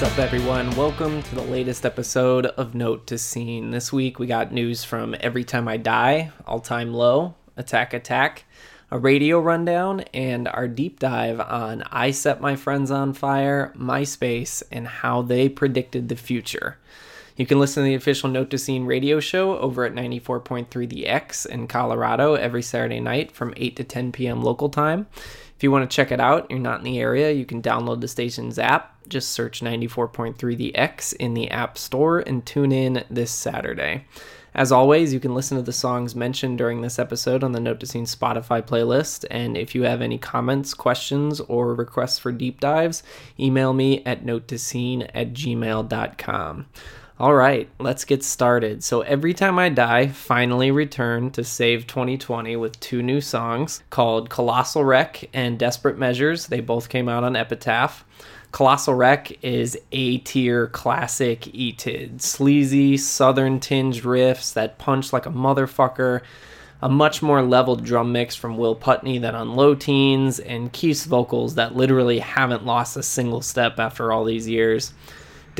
What's up, everyone? Welcome to the latest episode of Note to Scene. This week we got news from Every Time I Die, All Time Low, Attack Attack, a radio rundown, and our deep dive on I Set My Friends on Fire, MySpace, and how they predicted the future. You can listen to the official Note to Scene radio show over at 94.3 The X in Colorado every Saturday night from 8 to 10 p.m. local time. If you want to check it out, you're not in the area, you can download the station's app. Just search 94.3 The X in the App Store and tune in this Saturday. As always, you can listen to the songs mentioned during this episode on the Note to Scene Spotify playlist. And if you have any comments, questions, or requests for deep dives, email me at notetoscene at gmail.com. All right, let's get started. So, Every Time I Die finally returned to save 2020 with two new songs called Colossal Wreck and Desperate Pleasures. They both came out on Epitaph. Colossal Wreck is A tier classic ETID. Sleazy, southern tinged riffs that punch like a motherfucker. A much more leveled drum mix from Will Putney than on Low Teens, and Keith's vocals that literally haven't lost a single step after all these years.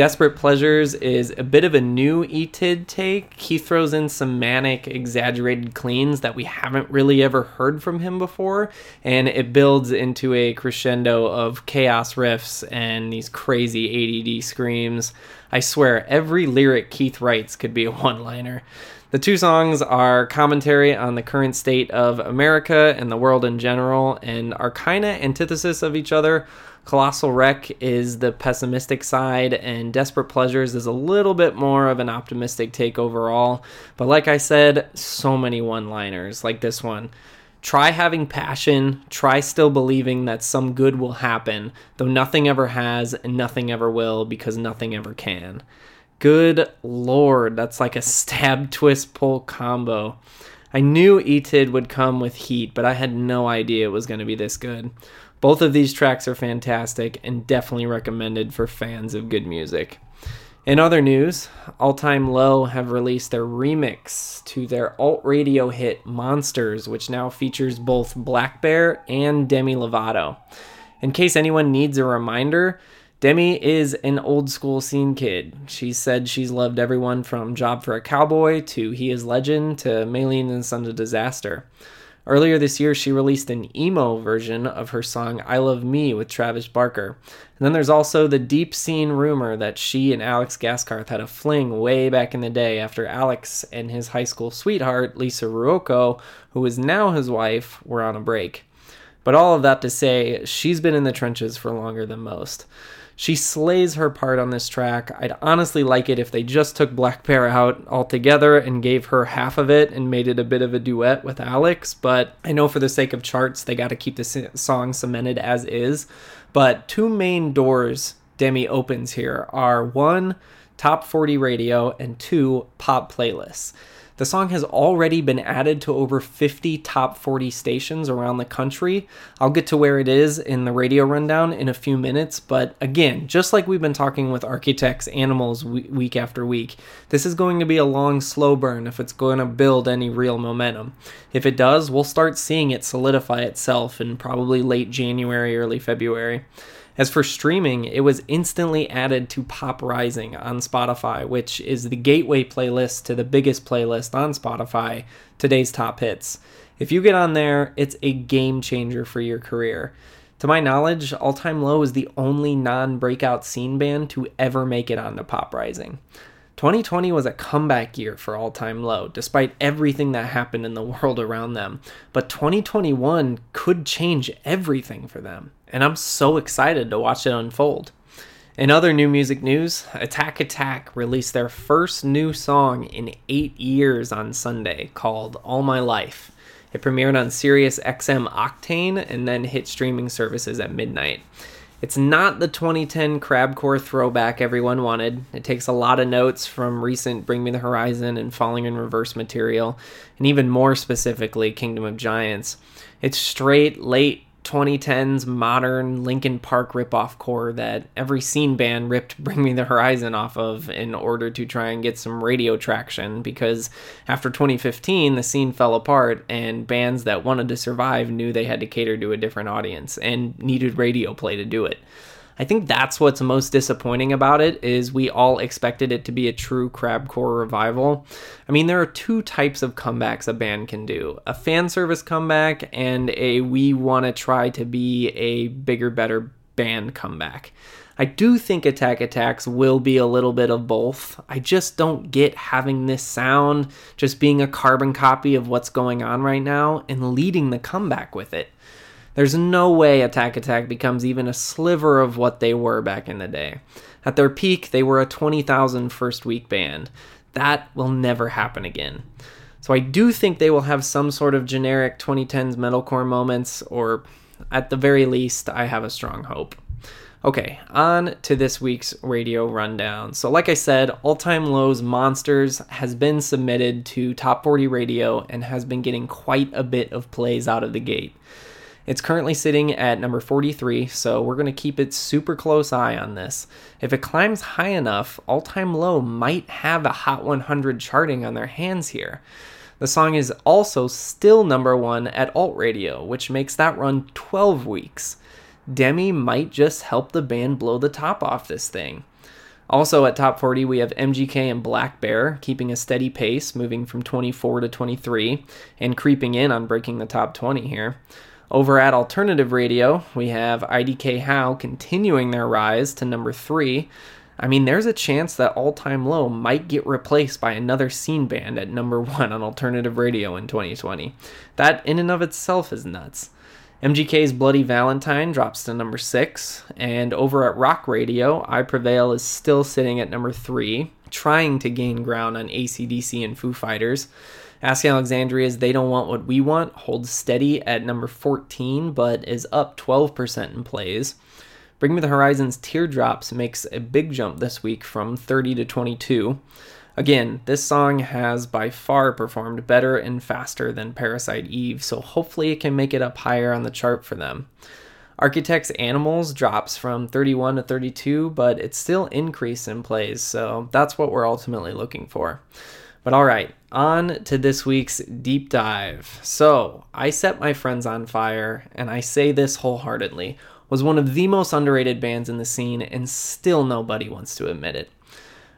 Desperate Pleasures is a bit of a new ETID take. He throws in some manic, exaggerated cleans that we haven't really ever heard from him before, and it builds into a crescendo of chaos riffs and these crazy ADD screams. I swear, every lyric Keith writes could be a one liner. The two songs are commentary on the current state of America and the world in general, and are kind of antithesis of each other. Colossal Wreck is the pessimistic side, and Desperate Pleasures is a little bit more of an optimistic take overall. But like I said, so many one liners like this one. Try having passion, try still believing that some good will happen, though nothing ever has and nothing ever will because nothing ever can. Good lord, that's like a stab, twist, pull combo. I knew ETID would come with heat, but I had no idea it was going to be this good. Both of these tracks are fantastic and definitely recommended for fans of good music. In other news, All Time Low have released their remix to their alt radio hit Monsters, which now features both blackbear and Demi Lovato. In case anyone needs a reminder, Demi is an old school scene kid. She said she's loved everyone from Job for a Cowboy to He is Legend to Maylene and Sons of Disaster. Earlier this year, she released an emo version of her song I Love Me with Travis Barker. And then there's also the deep scene rumor that she and Alex Gaskarth had a fling way back in the day after Alex and his high school sweetheart, Lisa Ruocco, who is now his wife, were on a break. But all of that to say, she's been in the trenches for longer than most. She slays her part on this track. I'd honestly like it if they just took blackbear out altogether and gave her half of it and made it a bit of a duet with Alex, but I know for the sake of charts, they got to keep the song cemented as is. But two main doors Demi opens here are one, top 40 radio, and two, pop playlists. The song has already been added to over 50 top 40 stations around the country. I'll get to where it is in the radio rundown in a few minutes, but again, just like we've been talking with architects, animals week after week, this is going to be a long, slow burn if it's going to build any real momentum. If it does, we'll start seeing it solidify itself in probably late January, early February. As for streaming, it was instantly added to Pop Rising on Spotify, which is the gateway playlist to the biggest playlist on Spotify, today's top hits. If you get on there, it's a game changer for your career. To my knowledge, All Time Low is the only non breakout scene band to ever make it onto Pop Rising. 2020 was a comeback year for All Time Low, despite everything that happened in the world around them. But 2021 could change everything for them, and I'm so excited to watch it unfold. In other new music news, Attack Attack released their first new song in eight years on Sunday called All My Life. It premiered on Sirius XM Octane and then hit streaming services at midnight. It's not the 2010 Crabcore throwback everyone wanted. It takes a lot of notes from recent Bring Me the Horizon and Falling in Reverse material, and even more specifically, Kingdom of Giants. It's straight, late 2010s modern Linkin Park ripoff core that every scene band ripped Bring Me the Horizon off of in order to try and get some radio traction because after 2015 the scene fell apart and bands that wanted to survive knew they had to cater to a different audience and needed radio play to do it. I think that's what's most disappointing about it is we all expected it to be a true crabcore revival. I mean, there are two types of comebacks a band can do. A fan service comeback and a we want to try to be a bigger better band comeback. I do think Attack Attacks will be a little bit of both. I just don't get having this sound just being a carbon copy of what's going on right now and leading the comeback with it. There's no way Attack Attack becomes even a sliver of what they were back in the day. At their peak, they were a 20,000 first week band. That will never happen again. So I do think they will have some sort of generic 2010s metalcore moments, or at the very least, I have a strong hope. Okay, on to this week's radio rundown. So, like I said, All Time Low's Monsters has been submitted to Top 40 Radio and has been getting quite a bit of plays out of the gate. It's currently sitting at number 43, so we're going to keep it super close eye on this. If it climbs high enough, All Time Low might have a Hot 100 charting on their hands here. The song is also still number one at Alt Radio, which makes that run 12 weeks. Demi might just help the band blow the top off this thing. Also at top 40, we have MGK and blackbear keeping a steady pace, moving from 24 to 23, and creeping in on breaking the top 20 here. Over at Alternative Radio, we have IDK How continuing their rise to number 3. I mean, there's a chance that All Time Low might get replaced by another scene band at number 1 on Alternative Radio in 2020. That, in and of itself, is nuts. MGK's Bloody Valentine drops to number six, and over at Rock Radio, I Prevail is still sitting at number three, trying to gain ground on ACDC and Foo Fighters. Asking Alexandria's They Don't Want What We Want holds steady at number 14, but is up 12% in plays. Bring Me the Horizon's Teardrops makes a big jump this week from 30 to 22. Again, this song has by far performed better and faster than Parasite Eve, so hopefully it can make it up higher on the chart for them. Architects Animals drops from 31 to 32, but it's still increased in plays, so that's what we're ultimately looking for. But all right, on to this week's deep dive. So, I Set My Friends on Fire, and I say this wholeheartedly, was one of the most underrated bands in the scene, and still nobody wants to admit it.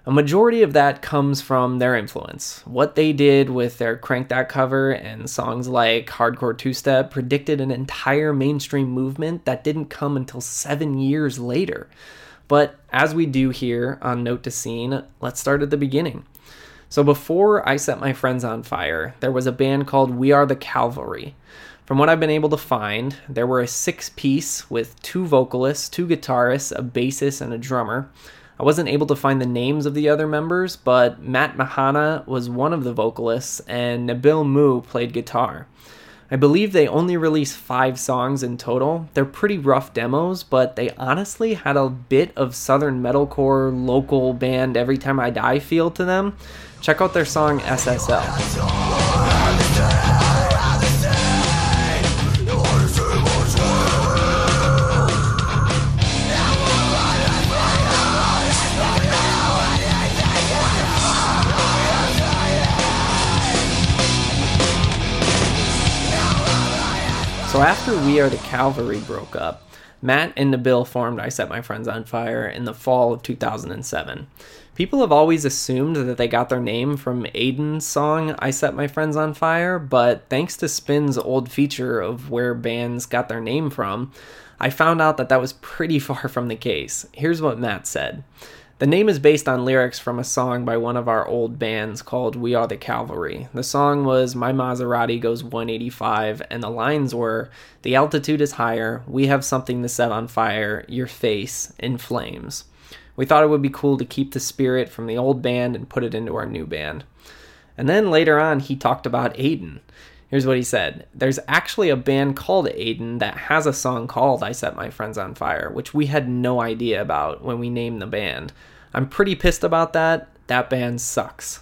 A majority of that comes from their influence. What they did with their Crank That cover and songs like Hardcore Two Step predicted an entire mainstream movement that didn't come until seven years later. But as we do here on Note to Scene, let's start at the beginning. So before I Set My Friends on Fire, there was a band called We Are the Cavalry. From what I've been able to find, there were a six piece with two vocalists, two guitarists, a bassist, and a drummer. I wasn't able to find the names of the other members, but Matt Mehana was one of the vocalists and Nabil Moo played guitar. I believe they only released five songs in total. They're pretty rough demos, but they honestly had a bit of southern metalcore local band Every Time I Die feel to them. Check out their song SSL. So after We Are the Cavalry broke up, Matt and Nabil formed I Set My Friends on Fire in the fall of 2007. People have always assumed that they got their name from Aiden's song I Set My Friends on Fire, but thanks to Spin's old feature of where bands got their name from, I found out that that was pretty far from the case. Here's what Matt said. The name is based on lyrics from a song by one of our old bands called We Are the Cavalry. The song was My Maserati Goes 185, and the lines were The altitude is higher, we have something to set on fire, your face in flames. We thought it would be cool to keep the spirit from the old band and put it into our new band. And then later on, he talked about Aiden. Here's what he said There's actually a band called Aiden that has a song called I Set My Friends on Fire, which we had no idea about when we named the band. I'm pretty pissed about that. That band sucks.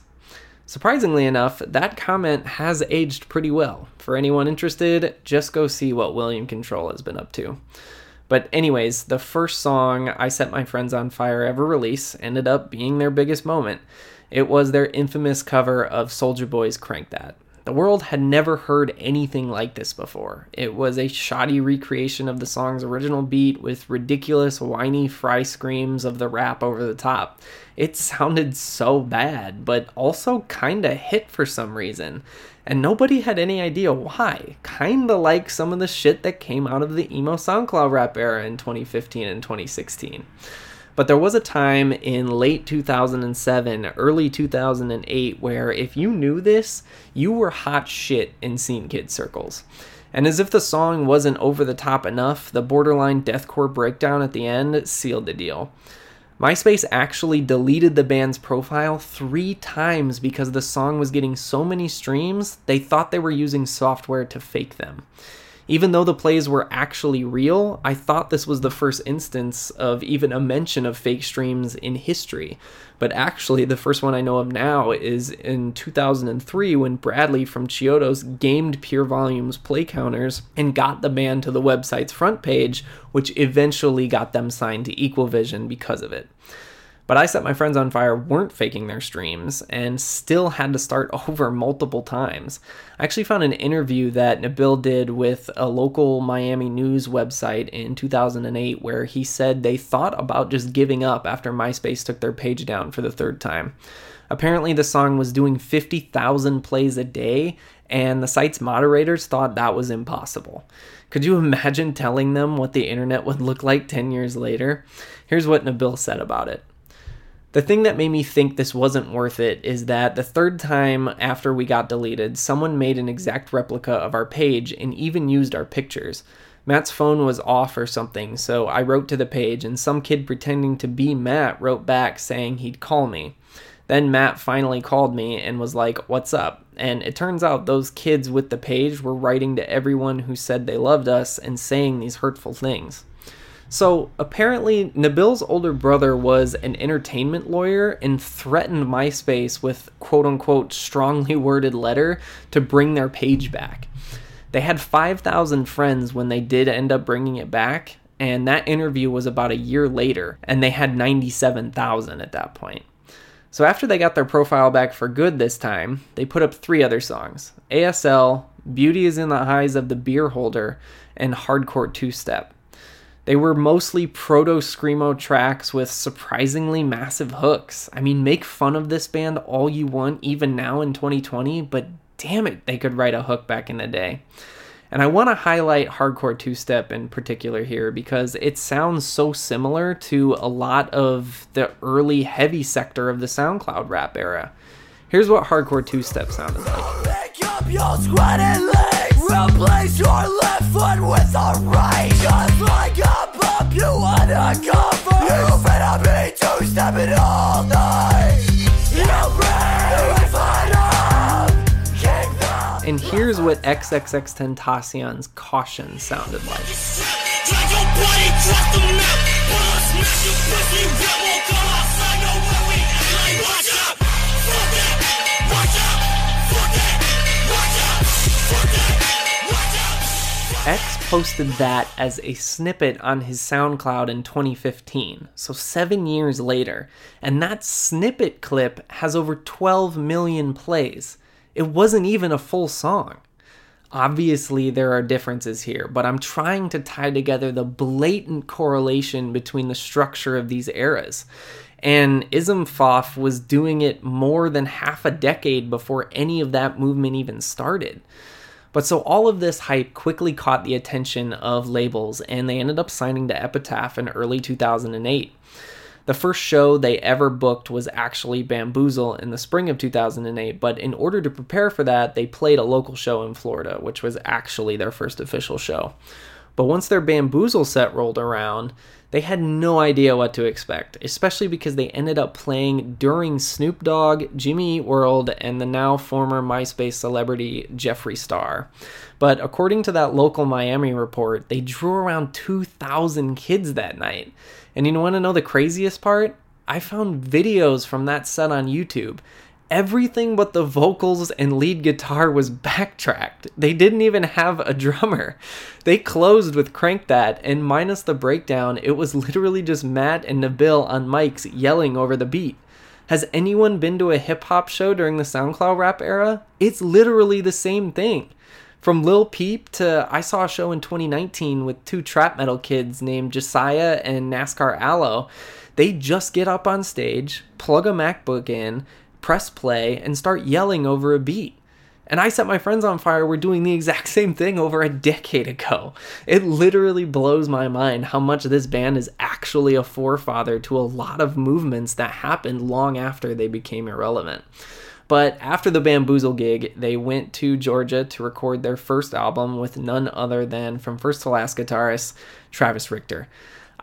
Surprisingly enough, that comment has aged pretty well. For anyone interested, just go see what William Control has been up to. But, anyways, the first song I Set My Friends on Fire ever release ended up being their biggest moment. It was their infamous cover of Soulja Boy's Crank That. The world had never heard anything like this before. It was a shoddy recreation of the song's original beat with ridiculous, whiny fry screams of the rap over the top. It sounded so bad, but also kinda hit for some reason. And nobody had any idea why. Kinda like some of the shit that came out of the emo SoundCloud rap era in 2015 and 2016. But there was a time in late 2007, early 2008, where if you knew this, you were hot shit in scene kid circles. And as if the song wasn't over the top enough, the borderline deathcore breakdown at the end sealed the deal. MySpace actually deleted the band's profile three times because the song was getting so many streams, they thought they were using software to fake them. Even though the plays were actually real, I thought this was the first instance of even a mention of fake streams in history. But actually, the first one I know of now is in 2003 when Bradley from Chiodos gamed Pure Volume's play counters and got the band to the website's front page, which eventually got them signed to Equal Vision because of it. But I Set My Friends on Fire weren't faking their streams and still had to start over multiple times. I actually found an interview that Nabil did with a local Miami news website in 2008 where he said they thought about just giving up after MySpace took their page down for the third time. Apparently, the song was doing 50,000 plays a day, and the site's moderators thought that was impossible. Could you imagine telling them what the internet would look like 10 years later? Here's what Nabil said about it. The thing that made me think this wasn't worth it is that the third time after we got deleted, someone made an exact replica of our page and even used our pictures. Matt's phone was off or something, so I wrote to the page, and some kid pretending to be Matt wrote back saying he'd call me. Then Matt finally called me and was like, What's up? And it turns out those kids with the page were writing to everyone who said they loved us and saying these hurtful things. So apparently, Nabil's older brother was an entertainment lawyer and threatened MySpace with quote unquote strongly worded letter to bring their page back. They had 5,000 friends when they did end up bringing it back, and that interview was about a year later, and they had 97,000 at that point. So after they got their profile back for good this time, they put up three other songs ASL, Beauty is in the Eyes of the Beer Holder, and Hardcore Two Step. They were mostly proto screamo tracks with surprisingly massive hooks. I mean, make fun of this band all you want, even now in 2020, but damn it, they could write a hook back in the day. And I want to highlight hardcore two step in particular here because it sounds so similar to a lot of the early heavy sector of the SoundCloud rap era. Here's what hardcore two step sounded like. Replace your left foot with a right Just like a pump you wanna cover You finna be two-stepping all night You And here's what XXXTentacion's Caution sounded like. X posted that as a snippet on his SoundCloud in 2015, so seven years later, and that snippet clip has over 12 million plays. It wasn't even a full song. Obviously, there are differences here, but I'm trying to tie together the blatant correlation between the structure of these eras. And Ism Foff was doing it more than half a decade before any of that movement even started. But so all of this hype quickly caught the attention of labels, and they ended up signing to Epitaph in early 2008. The first show they ever booked was actually Bamboozle in the spring of 2008, but in order to prepare for that, they played a local show in Florida, which was actually their first official show. But once their Bamboozle set rolled around, they had no idea what to expect, especially because they ended up playing during Snoop Dogg, Jimmy Eat World, and the now former MySpace celebrity Jeffree Star. But according to that local Miami report, they drew around 2,000 kids that night. And you want to know the craziest part? I found videos from that set on YouTube everything but the vocals and lead guitar was backtracked. They didn't even have a drummer. They closed with Crank That, and minus the breakdown, it was literally just Matt and Nabil on mics yelling over the beat. Has anyone been to a hip hop show during the SoundCloud rap era? It's literally the same thing. From Lil Peep to I saw a show in 2019 with two trap metal kids named Josiah and NASCAR Aloe. They just get up on stage, plug a MacBook in, press play, and start yelling over a beat. And I Set My Friends on Fire were doing the exact same thing over a decade ago. It literally blows my mind how much this band is actually a forefather to a lot of movements that happened long after they became irrelevant. But after the Bamboozle gig, they went to Georgia to record their first album with none other than from First to Last guitarist Travis Richter.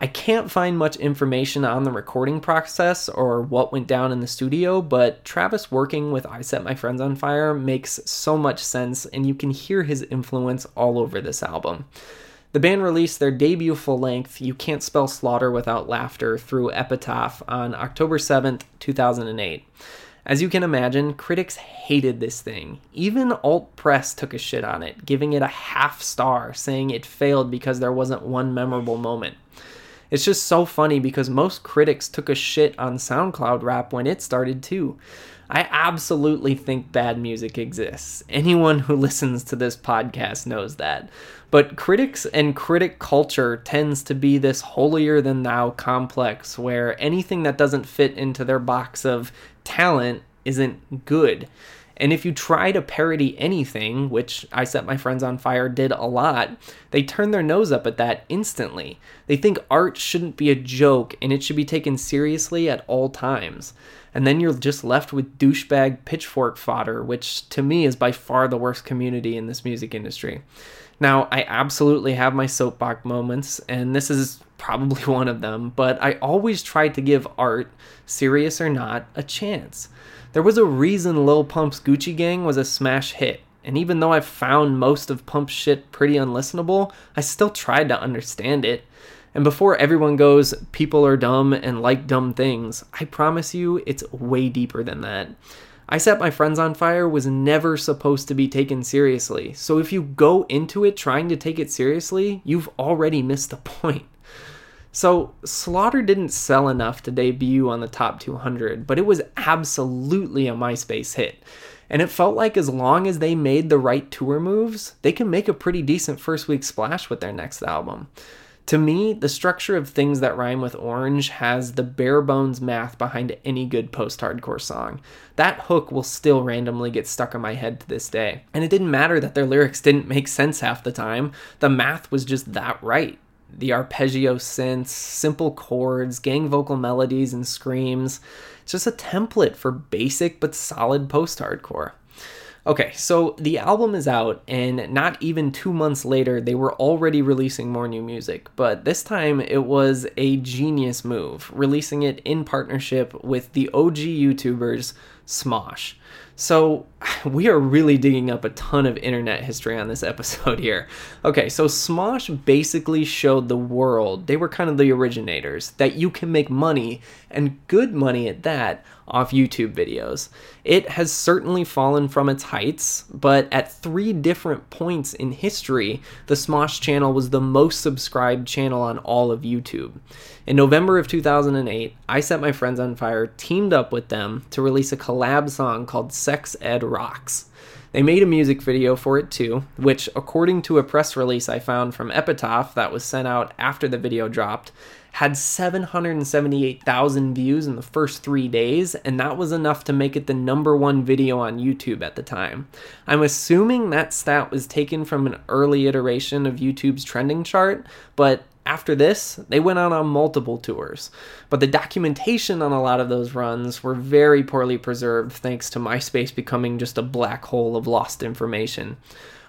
I can't find much information on the recording process or what went down in the studio, but Travis working with I Set My Friends on Fire makes so much sense, and you can hear his influence all over this album. The band released their debut full length, You Can't Spell Slaughter Without Laughter, through Epitaph on October 7th, 2008. As you can imagine, critics hated this thing. Even alt press took a shit on it, giving it a half star, saying it failed because there wasn't one memorable moment. It's just so funny because most critics took a shit on SoundCloud rap when it started too. I absolutely think bad music exists. Anyone who listens to this podcast knows that. But critics and critic culture tends to be this holier than thou complex where anything that doesn't fit into their box of talent isn't good. And if you try to parody anything, which I Set My Friends on Fire did a lot, they turn their nose up at that instantly. They think art shouldn't be a joke and it should be taken seriously at all times. And then you're just left with douchebag pitchfork fodder, which to me is by far the worst community in this music industry. Now, I absolutely have my soapbox moments, and this is probably one of them, but I always try to give art, serious or not, a chance. There was a reason Lil Pump's Gucci Gang was a smash hit, and even though I've found most of Pump's shit pretty unlistenable, I still tried to understand it. And before everyone goes, people are dumb and like dumb things, I promise you it's way deeper than that. I Set My Friends on Fire was never supposed to be taken seriously, so if you go into it trying to take it seriously, you've already missed the point. So, Slaughter didn't sell enough to debut on the top 200, but it was absolutely a MySpace hit. And it felt like as long as they made the right tour moves, they can make a pretty decent first week splash with their next album. To me, the structure of things that rhyme with orange has the bare bones math behind any good post hardcore song. That hook will still randomly get stuck in my head to this day. And it didn't matter that their lyrics didn't make sense half the time, the math was just that right the arpeggio synths, simple chords, gang vocal melodies, and screams. It's just a template for basic but solid post hardcore. Okay, so the album is out, and not even two months later, they were already releasing more new music. But this time, it was a genius move, releasing it in partnership with the OG YouTubers Smosh. So, we are really digging up a ton of internet history on this episode here. Okay, so Smosh basically showed the world, they were kind of the originators, that you can make money, and good money at that, off YouTube videos. It has certainly fallen from its heights, but at three different points in history, the Smosh channel was the most subscribed channel on all of YouTube. In November of 2008, I Set My Friends on Fire teamed up with them to release a collab song called Sex Ed Rocks. They made a music video for it too, which, according to a press release I found from Epitaph that was sent out after the video dropped, had 778,000 views in the first three days, and that was enough to make it the number one video on YouTube at the time. I'm assuming that stat was taken from an early iteration of YouTube's trending chart, but after this, they went out on multiple tours. But the documentation on a lot of those runs were very poorly preserved thanks to MySpace becoming just a black hole of lost information.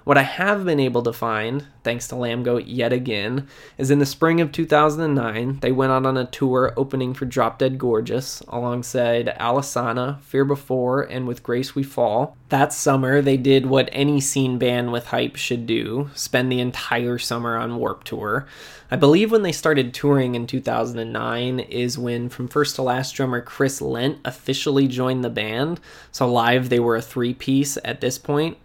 What I have been able to find, thanks to Lambgoat yet again, is in the spring of 2009, they went out on a tour opening for Drop Dead Gorgeous alongside Alesana, Fear Before, and With Grace We Fall. That summer, they did what any scene band with hype should do spend the entire summer on Warp Tour. I believe when they started touring in 2009 is when From First to Last drummer Chris Lent officially joined the band. So live, they were a three piece at this point.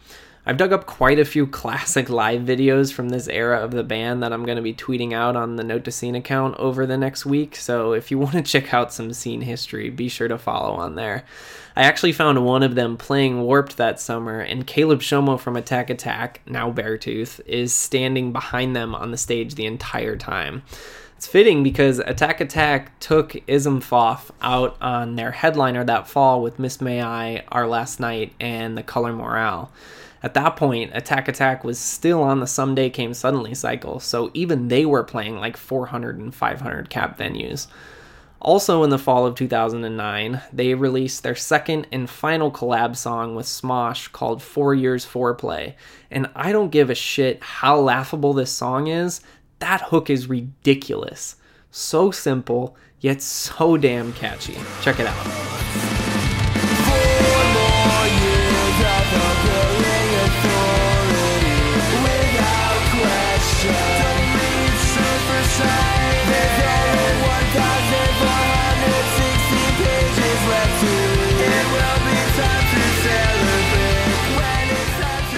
I've dug up quite a few classic live videos from this era of the band that I'm going to be tweeting out on the Note to Scene account over the next week. So if you want to check out some scene history, be sure to follow on there. I actually found one of them playing Warped that summer, and Caleb Shomo from Attack Attack, now Beartooth, is standing behind them on the stage the entire time. It's fitting because Attack Attack took Ism Foff out on their headliner that fall with Miss May I, Our Last Night, and The Color Morale. At that point, Attack Attack was still on the Someday Came Suddenly cycle, so even they were playing like 400 and 500 cap venues. Also, in the fall of 2009, they released their second and final collab song with Smosh called Four Years Foreplay. And I don't give a shit how laughable this song is, that hook is ridiculous. So simple, yet so damn catchy. Check it out.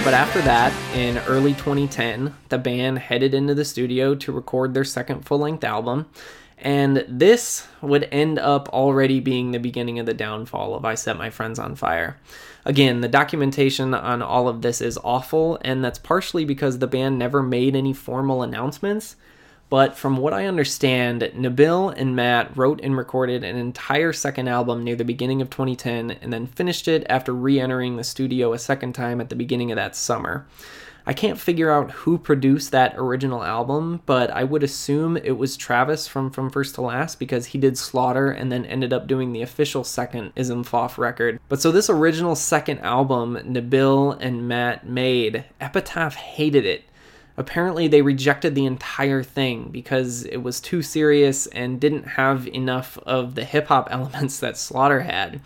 But after that, in early 2010, the band headed into the studio to record their second full length album. And this would end up already being the beginning of the downfall of I Set My Friends on Fire. Again, the documentation on all of this is awful, and that's partially because the band never made any formal announcements. But from what I understand, Nabil and Matt wrote and recorded an entire second album near the beginning of 2010 and then finished it after re entering the studio a second time at the beginning of that summer. I can't figure out who produced that original album, but I would assume it was Travis from From First to Last because he did Slaughter and then ended up doing the official second Ism Foff record. But so this original second album, Nabil and Matt made, Epitaph hated it apparently they rejected the entire thing because it was too serious and didn't have enough of the hip hop elements that Slaughter had.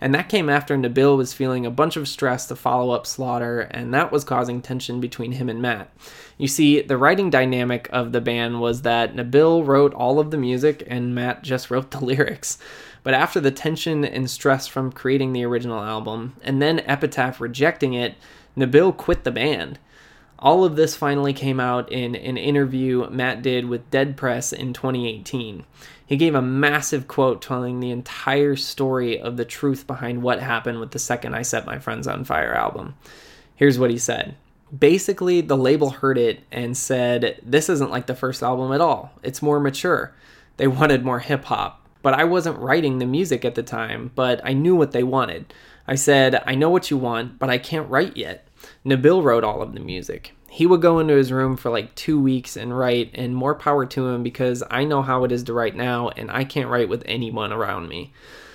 And that came after Nabil was feeling a bunch of stress to follow up Slaughter, and that was causing tension between him and Matt. You see, the writing dynamic of the band was that Nabil wrote all of the music and Matt just wrote the lyrics. But after the tension and stress from creating the original album, and then Epitaph rejecting it, Nabil quit the band. All of this finally came out in an interview Matt did with Dead Press in 2018. He gave a massive quote telling the entire story of the truth behind what happened with the second I Set My Friends on Fire album. Here's what he said. Basically, the label heard it and said, This isn't like the first album at all. It's more mature. They wanted more hip hop. But I wasn't writing the music at the time, but I knew what they wanted. I said, I know what you want, but I can't write yet. Nabil wrote all of the music. He would go into his room for like two weeks and write, and more power to him because I know how it is to write now, and I can't write with anyone around me.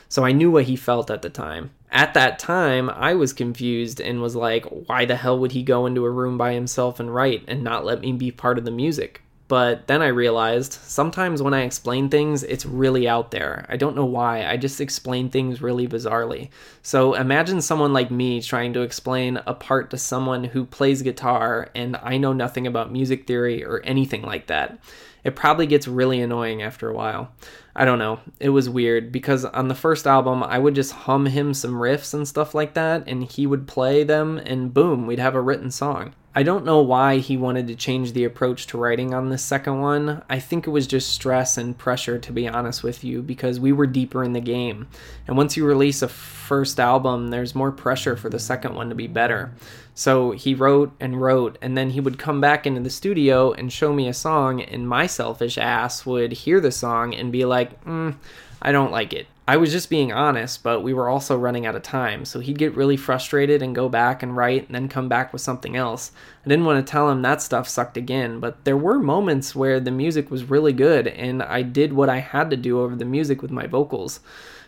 So I knew what he felt at the time. At that time, I was confused and was like, why the hell would he go into a room by himself and write and not let me be part of the music? But then I realized sometimes when I explain things, it's really out there. I don't know why. I just explain things really bizarrely. So imagine someone like me trying to explain a part to someone who plays guitar and I know nothing about music theory or anything like that. It probably gets really annoying after a while. I don't know. It was weird because on the first album, I would just hum him some riffs and stuff like that, and he would play them, and boom, we'd have a written song. I don't know why he wanted to change the approach to writing on this second one. I think it was just stress and pressure, to be honest with you, because we were deeper in the game. And once you release a first album, there's more pressure for the second one to be better. So he wrote and wrote, and then he would come back into the studio and show me a song, and my selfish ass would hear the song and be like, mm, I don't like it. I was just being honest, but we were also running out of time, so he'd get really frustrated and go back and write and then come back with something else. I didn't want to tell him that stuff sucked again, but there were moments where the music was really good and I did what I had to do over the music with my vocals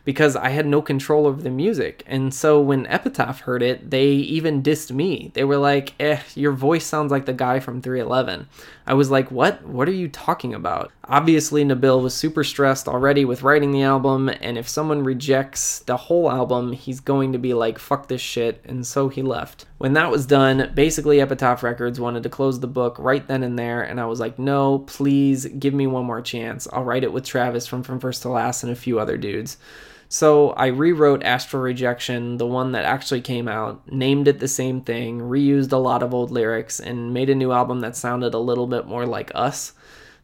because I had no control over the music. And so when Epitaph heard it, they even dissed me. They were like, eh, your voice sounds like the guy from 311. I was like, what? What are you talking about? Obviously, Nabil was super stressed already with writing the album, and if someone rejects the whole album, he's going to be like, fuck this shit, and so he left. When that was done, basically Epitaph Records wanted to close the book right then and there, and I was like, no, please give me one more chance. I'll write it with Travis from From First to Last and a few other dudes. So I rewrote Astral Rejection, the one that actually came out, named it the same thing, reused a lot of old lyrics, and made a new album that sounded a little bit more like us.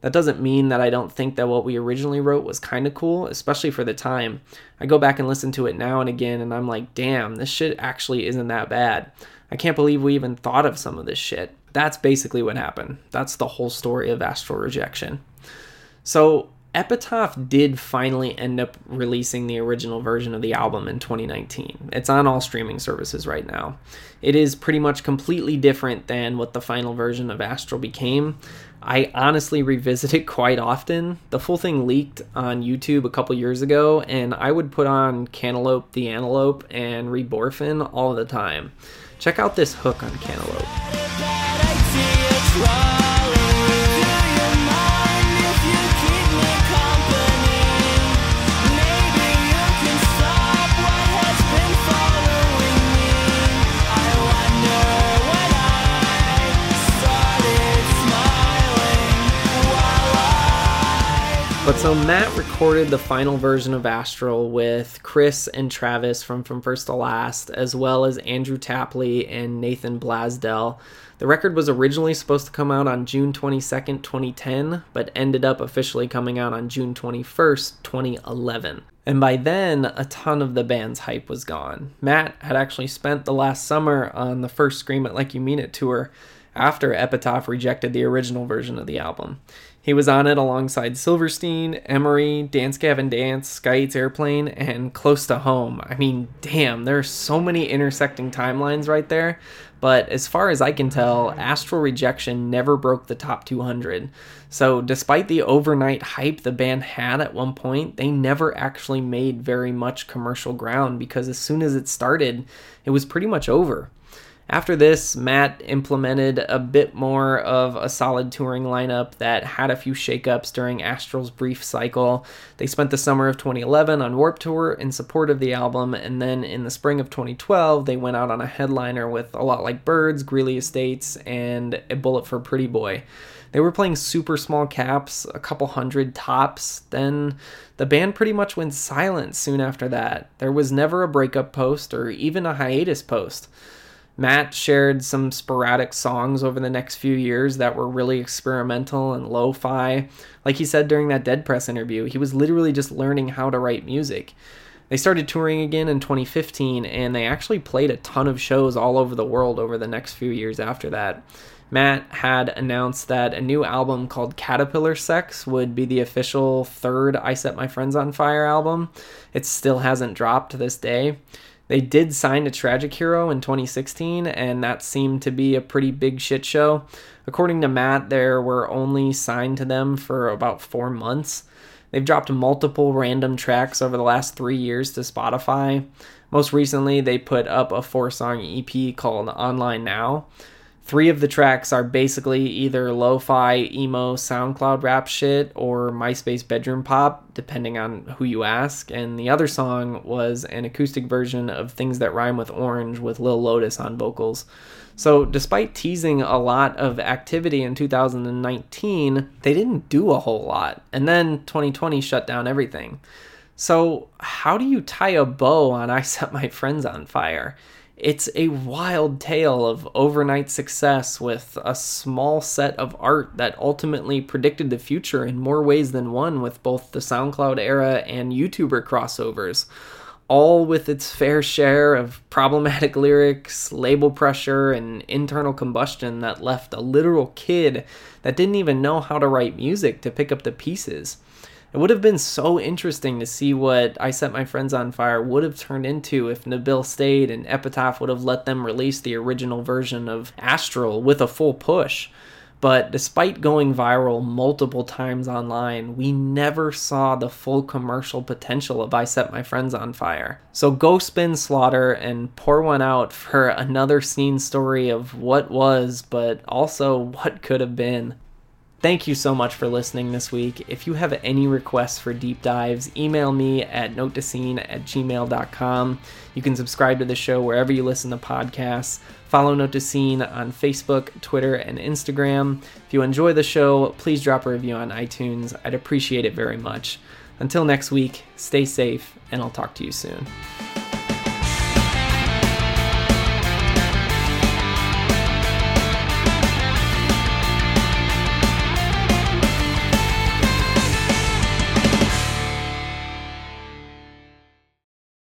That doesn't mean that I don't think that what we originally wrote was kind of cool, especially for the time. I go back and listen to it now and again, and I'm like, damn, this shit actually isn't that bad. I can't believe we even thought of some of this shit. That's basically what happened. That's the whole story of Astral Rejection. So, Epitaph did finally end up releasing the original version of the album in 2019. It's on all streaming services right now. It is pretty much completely different than what the final version of Astral became. I honestly revisit it quite often. The full thing leaked on YouTube a couple years ago, and I would put on Cantaloupe the Antelope and Reborphin all the time. Check out this hook on Cantaloupe. But so Matt recorded the final version of Astral with Chris and Travis from From First to Last, as well as Andrew Tapley and Nathan Blasdell. The record was originally supposed to come out on June 22nd, 2010, but ended up officially coming out on June 21st, 2011. And by then, a ton of the band's hype was gone. Matt had actually spent the last summer on the first Scream It Like You Mean It tour after Epitaph rejected the original version of the album. He was on it alongside Silverstein, Emery, Dance Gavin Dance, Sky Eats Airplane, and Close to Home. I mean, damn, there are so many intersecting timelines right there. But as far as I can tell, Astral Rejection never broke the top 200. So, despite the overnight hype the band had at one point, they never actually made very much commercial ground because as soon as it started, it was pretty much over. After this, Matt implemented a bit more of a solid touring lineup that had a few shakeups during Astral's brief cycle. They spent the summer of 2011 on Warp Tour in support of the album, and then in the spring of 2012, they went out on a headliner with A Lot Like Birds, Greeley Estates, and A Bullet for Pretty Boy. They were playing super small caps, a couple hundred tops. Then the band pretty much went silent soon after that. There was never a breakup post or even a hiatus post. Matt shared some sporadic songs over the next few years that were really experimental and lo fi. Like he said during that Dead Press interview, he was literally just learning how to write music. They started touring again in 2015 and they actually played a ton of shows all over the world over the next few years after that. Matt had announced that a new album called Caterpillar Sex would be the official third I Set My Friends on Fire album. It still hasn't dropped to this day. They did sign a Tragic Hero in 2016, and that seemed to be a pretty big shit show. According to Matt, there were only signed to them for about four months. They've dropped multiple random tracks over the last three years to Spotify. Most recently, they put up a four song EP called Online Now. Three of the tracks are basically either lo fi, emo, SoundCloud rap shit or MySpace bedroom pop, depending on who you ask. And the other song was an acoustic version of Things That Rhyme with Orange with Lil Lotus on vocals. So, despite teasing a lot of activity in 2019, they didn't do a whole lot. And then 2020 shut down everything. So, how do you tie a bow on I Set My Friends on Fire? It's a wild tale of overnight success with a small set of art that ultimately predicted the future in more ways than one with both the SoundCloud era and YouTuber crossovers, all with its fair share of problematic lyrics, label pressure, and internal combustion that left a literal kid that didn't even know how to write music to pick up the pieces. It would have been so interesting to see what I Set My Friends on Fire would have turned into if Nabil stayed and Epitaph would have let them release the original version of Astral with a full push. But despite going viral multiple times online, we never saw the full commercial potential of I Set My Friends on Fire. So go spin Slaughter and pour one out for another scene story of what was, but also what could have been. Thank you so much for listening this week. If you have any requests for deep dives, email me at notetoscene at gmail.com. You can subscribe to the show wherever you listen to podcasts. Follow Note to Scene on Facebook, Twitter, and Instagram. If you enjoy the show, please drop a review on iTunes. I'd appreciate it very much. Until next week, stay safe, and I'll talk to you soon.